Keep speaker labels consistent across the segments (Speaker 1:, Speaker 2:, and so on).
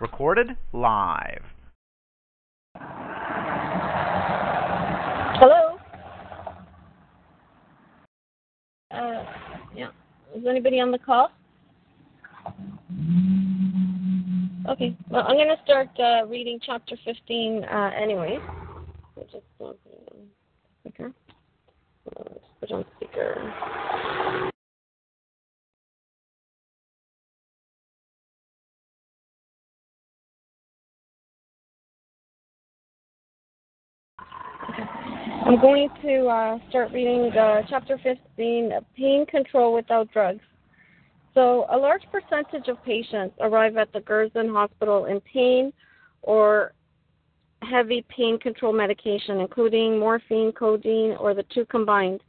Speaker 1: Recorded live.
Speaker 2: Hello. Uh, yeah. Is anybody on the call? Okay. Well, I'm going to start uh, reading chapter 15 uh, anyway. Speaker. Uh, put on speaker. I'm going to uh, start reading uh, chapter 15, Pain Control Without Drugs. So, a large percentage of patients arrive at the Gerson Hospital in pain or heavy pain control medication, including morphine, codeine, or the two combined.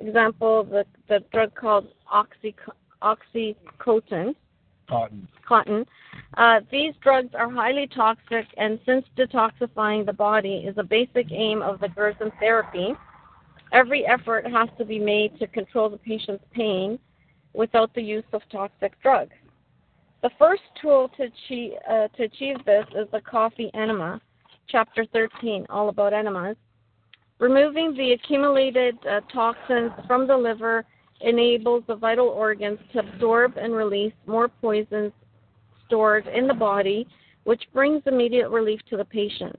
Speaker 2: Example, the, the drug called oxy, oxycontin.
Speaker 3: Cotton.
Speaker 2: Cotton. Uh, these drugs are highly toxic, and since detoxifying the body is a basic aim of the Gerson therapy, every effort has to be made to control the patient's pain without the use of toxic drugs. The first tool to achieve, uh, to achieve this is the coffee enema, chapter 13, all about enemas. Removing the accumulated uh, toxins from the liver enables the vital organs to absorb and release more poisons stored in the body, which brings immediate relief to the patient.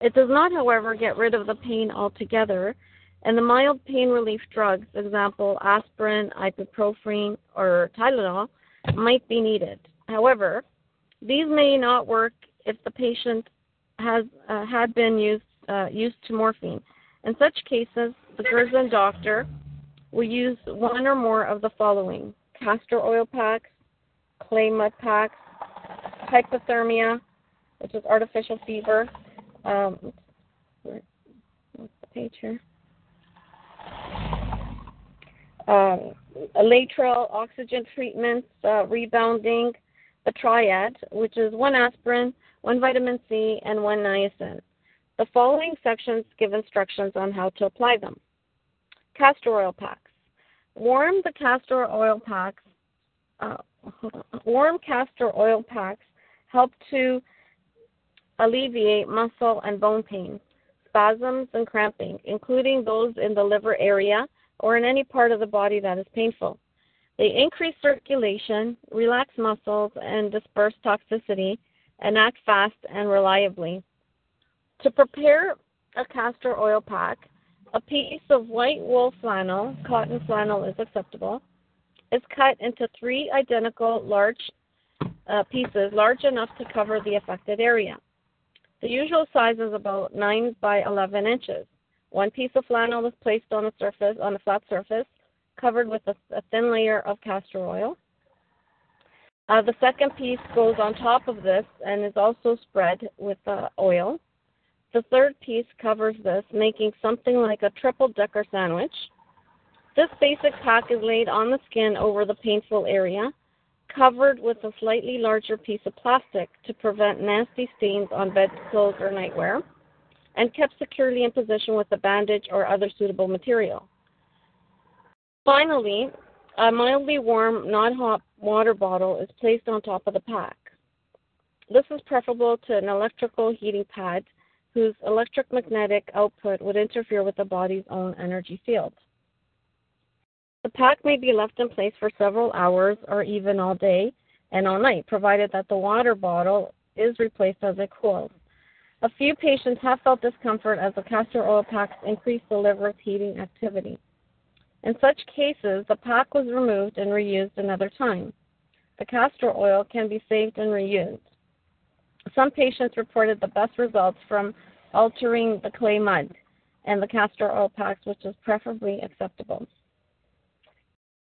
Speaker 2: It does not, however, get rid of the pain altogether, and the mild pain relief drugs, example aspirin, ibuprofen, or Tylenol, might be needed. However, these may not work if the patient has uh, had been used uh, used to morphine. In such cases, the Gerson doctor will use one or more of the following castor oil packs, clay mud packs, hypothermia, which is artificial fever. Um, what's the page here? Um, lateral oxygen treatments, uh, rebounding, the triad, which is one aspirin, one vitamin C, and one niacin. The following sections give instructions on how to apply them castor oil packs. Warm the castor oil packs. Uh, warm castor oil packs help to alleviate muscle and bone pain, spasms, and cramping, including those in the liver area or in any part of the body that is painful. They increase circulation, relax muscles, and disperse toxicity, and act fast and reliably. To prepare a castor oil pack, a piece of white wool flannel, cotton flannel is acceptable, is cut into three identical large uh, pieces, large enough to cover the affected area. The usual size is about 9 by 11 inches. One piece of flannel is placed on a surface, on a flat surface, covered with a, a thin layer of castor oil. Uh, the second piece goes on top of this and is also spread with uh, oil. The third piece covers this, making something like a triple decker sandwich. This basic pack is laid on the skin over the painful area, covered with a slightly larger piece of plastic to prevent nasty stains on bedclothes or nightwear, and kept securely in position with a bandage or other suitable material. Finally, a mildly warm, not hot water bottle is placed on top of the pack. This is preferable to an electrical heating pad whose electromagnetic output would interfere with the body's own energy field. The pack may be left in place for several hours or even all day and all night, provided that the water bottle is replaced as it cools. A few patients have felt discomfort as the castor oil packs increase the liver's heating activity. In such cases, the pack was removed and reused another time. The castor oil can be saved and reused. Some patients reported the best results from altering the clay mud and the castor oil packs, which is preferably acceptable.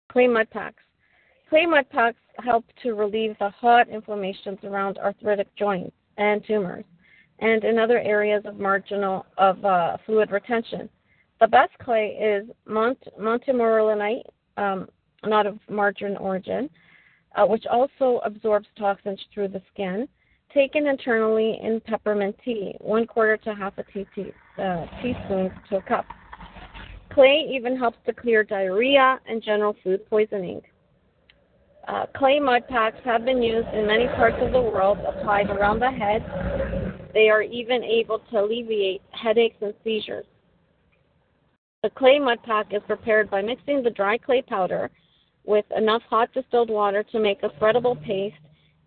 Speaker 2: Clay mud packs. Clay mud packs help to relieve the hot inflammations around arthritic joints and tumors, and in other areas of marginal of uh, fluid retention. The best clay is Mont, Montmorillonite, um, not of margarine origin, uh, which also absorbs toxins through the skin. Taken internally in peppermint tea, one quarter to half a tea, tea, uh, teaspoon to a cup. Clay even helps to clear diarrhea and general food poisoning. Uh, clay mud packs have been used in many parts of the world, applied around the head. They are even able to alleviate headaches and seizures. The clay mud pack is prepared by mixing the dry clay powder with enough hot distilled water to make a spreadable paste,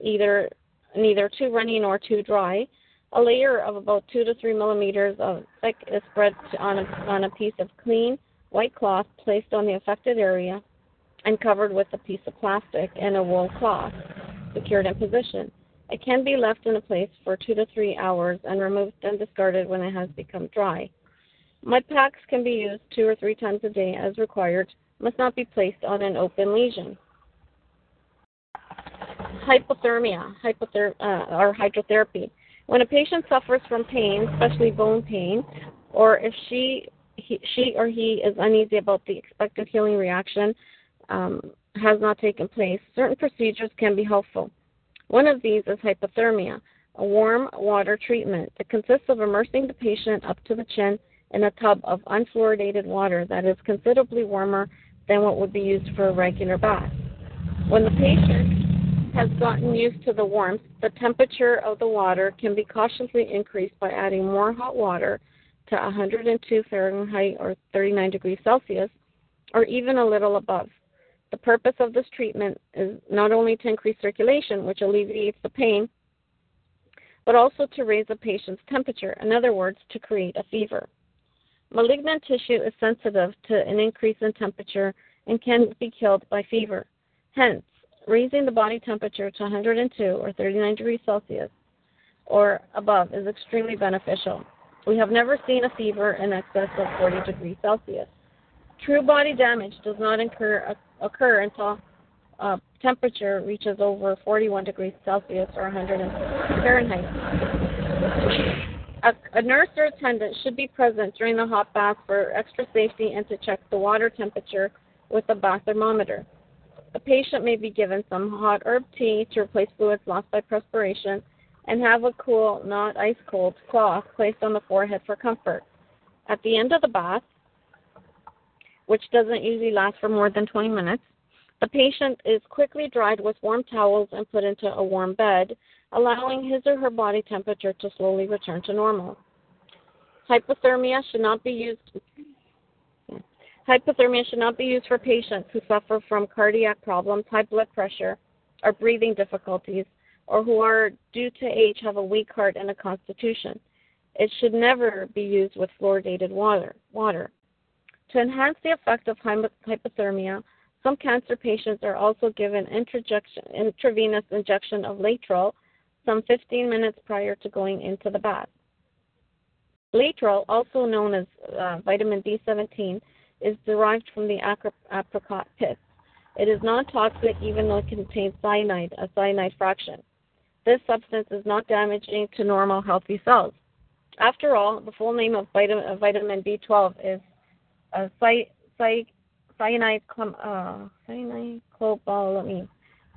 Speaker 2: either neither too runny nor too dry. A layer of about two to three millimeters of thick is spread on a, on a piece of clean white cloth placed on the affected area and covered with a piece of plastic and a wool cloth secured in position. It can be left in a place for two to three hours and removed and discarded when it has become dry. Mud packs can be used two or three times a day as required, must not be placed on an open lesion. Hypothermia, hypother- uh, or hydrotherapy. When a patient suffers from pain, especially bone pain, or if she he, she or he is uneasy about the expected healing reaction um, has not taken place, certain procedures can be helpful. One of these is hypothermia, a warm water treatment. It consists of immersing the patient up to the chin in a tub of unfluoridated water that is considerably warmer than what would be used for a regular bath. When the patient has gotten used to the warmth, the temperature of the water can be cautiously increased by adding more hot water to 102 Fahrenheit or 39 degrees Celsius, or even a little above. The purpose of this treatment is not only to increase circulation, which alleviates the pain, but also to raise the patient's temperature, in other words, to create a fever. Malignant tissue is sensitive to an increase in temperature and can be killed by fever. Hence, raising the body temperature to 102 or 39 degrees Celsius or above is extremely beneficial. We have never seen a fever in excess of 40 degrees Celsius. True body damage does not occur, occur until uh, temperature reaches over 41 degrees Celsius or 100 Fahrenheit. A, a, nurse or attendant should be present during the hot bath for extra safety and to check the water temperature with a bath thermometer. The patient may be given some hot herb tea to replace fluids lost by perspiration and have a cool, not ice cold, cloth placed on the forehead for comfort. At the end of the bath, which doesn't usually last for more than 20 minutes, the patient is quickly dried with warm towels and put into a warm bed, allowing his or her body temperature to slowly return to normal. Hypothermia should not be used Hypothermia should not be used for patients who suffer from cardiac problems, high blood pressure, or breathing difficulties, or who are, due to age, have a weak heart and a constitution. It should never be used with fluoridated water. water. To enhance the effect of hypothermia, some cancer patients are also given intravenous injection of laetrile some 15 minutes prior to going into the bath. Laetrile, also known as uh, vitamin B17, is derived from the apricot pith. It is non toxic even though it contains cyanide, a cyanide fraction. This substance is not damaging to normal healthy cells. After all, the full name of vitamin, vitamin B12 is uh, cy, cy, cyanide, cyanide cobalamin,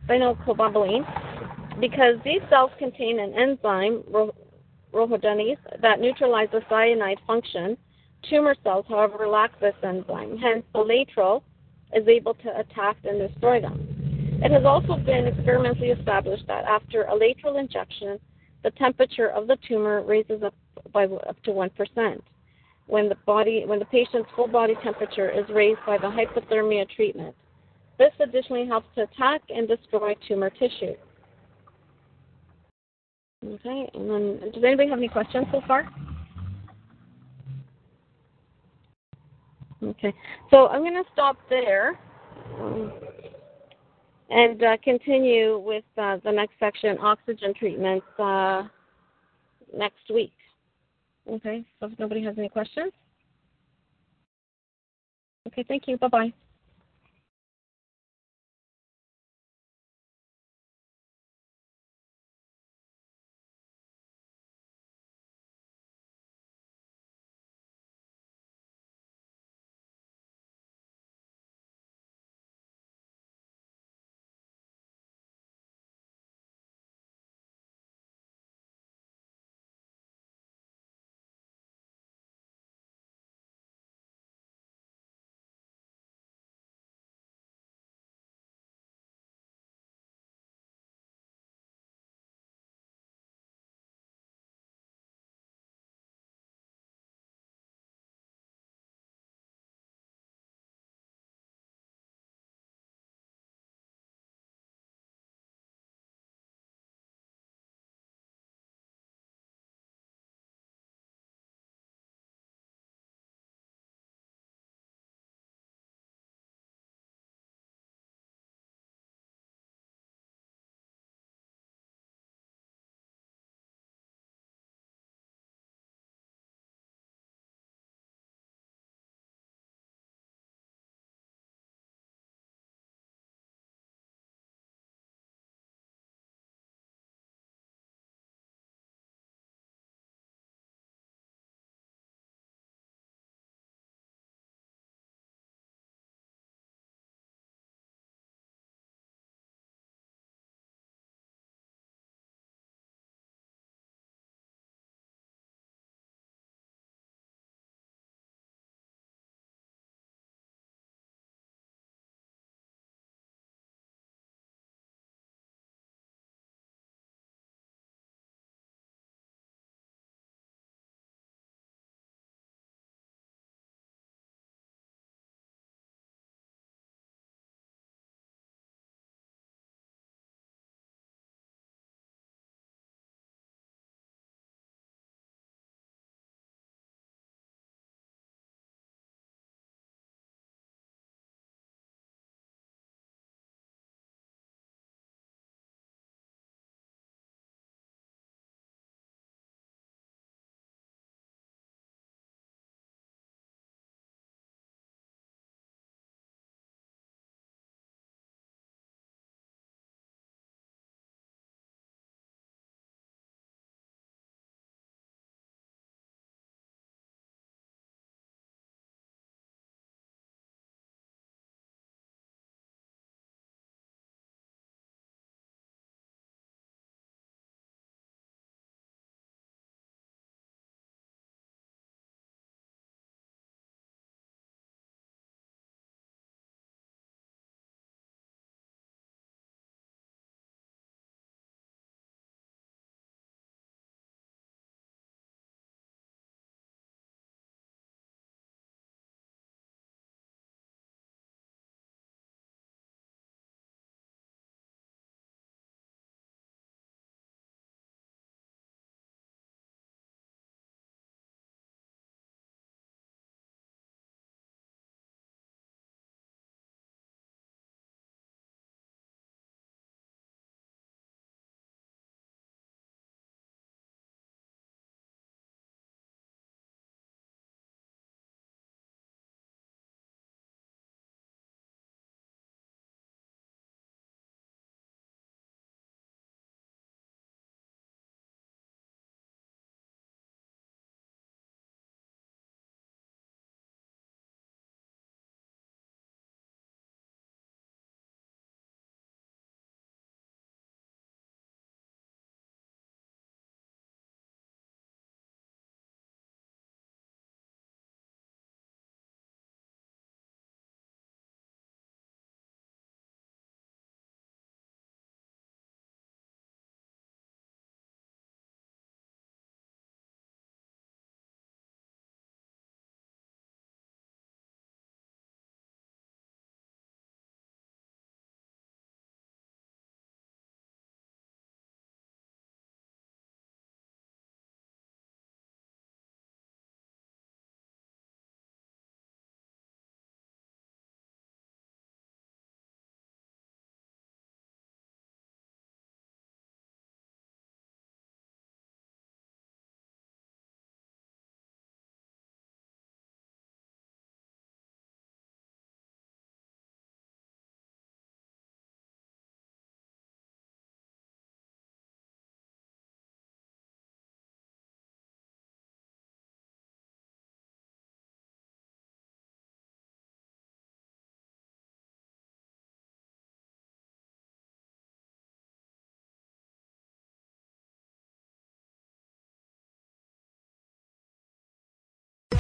Speaker 2: cyanocobalamin, because these cells contain an enzyme, rhodopsinase, that neutralizes cyanide function Tumor cells, however, lack this enzyme. Hence, the laetrile is able to attack and destroy them. It has also been experimentally established that after a laetrile injection, the temperature of the tumor raises up by up to 1% when the body when the patient's full body temperature is raised by the hypothermia treatment. This additionally helps to attack and destroy tumor tissue. Okay, and then does anybody have any questions so far? Okay, so I'm going to stop there um, and uh, continue with uh, the next section, oxygen treatments, uh, next week. Okay, so if nobody has any questions. Okay, thank you. Bye bye.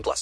Speaker 4: 18 plus.